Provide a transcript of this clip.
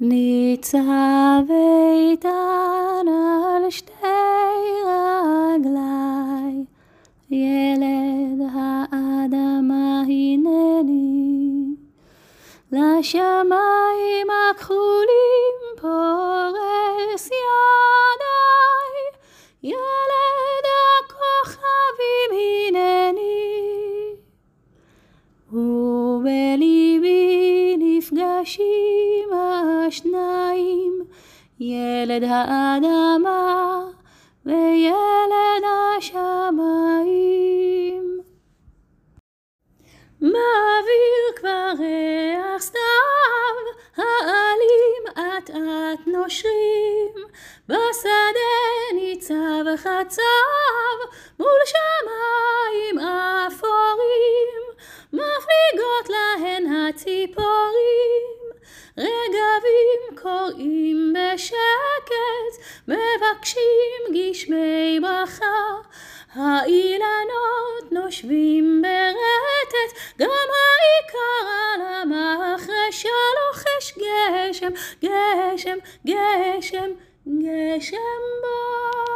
ניצב איתן על שתי רגליי, ילד האדמה הנני, לשמיים הכחולים פורס ידיי, ילד הכוכבים הנני, ובליבי נפגשים השניים, ילד האדמה וילד השמיים. באוויר כבר ריח סתיו, העלים אט אט נושרים, בשדה ניצב חצב, מול שמיים אפורים, מפליגות להן הציפורים, רגבים קוראים בשקט, מבקשים גשמי ברכה, האילנות נושבים ברטט, גם העיקר על המחרשה לוחש גשם, גשם, גשם, גשם בוא.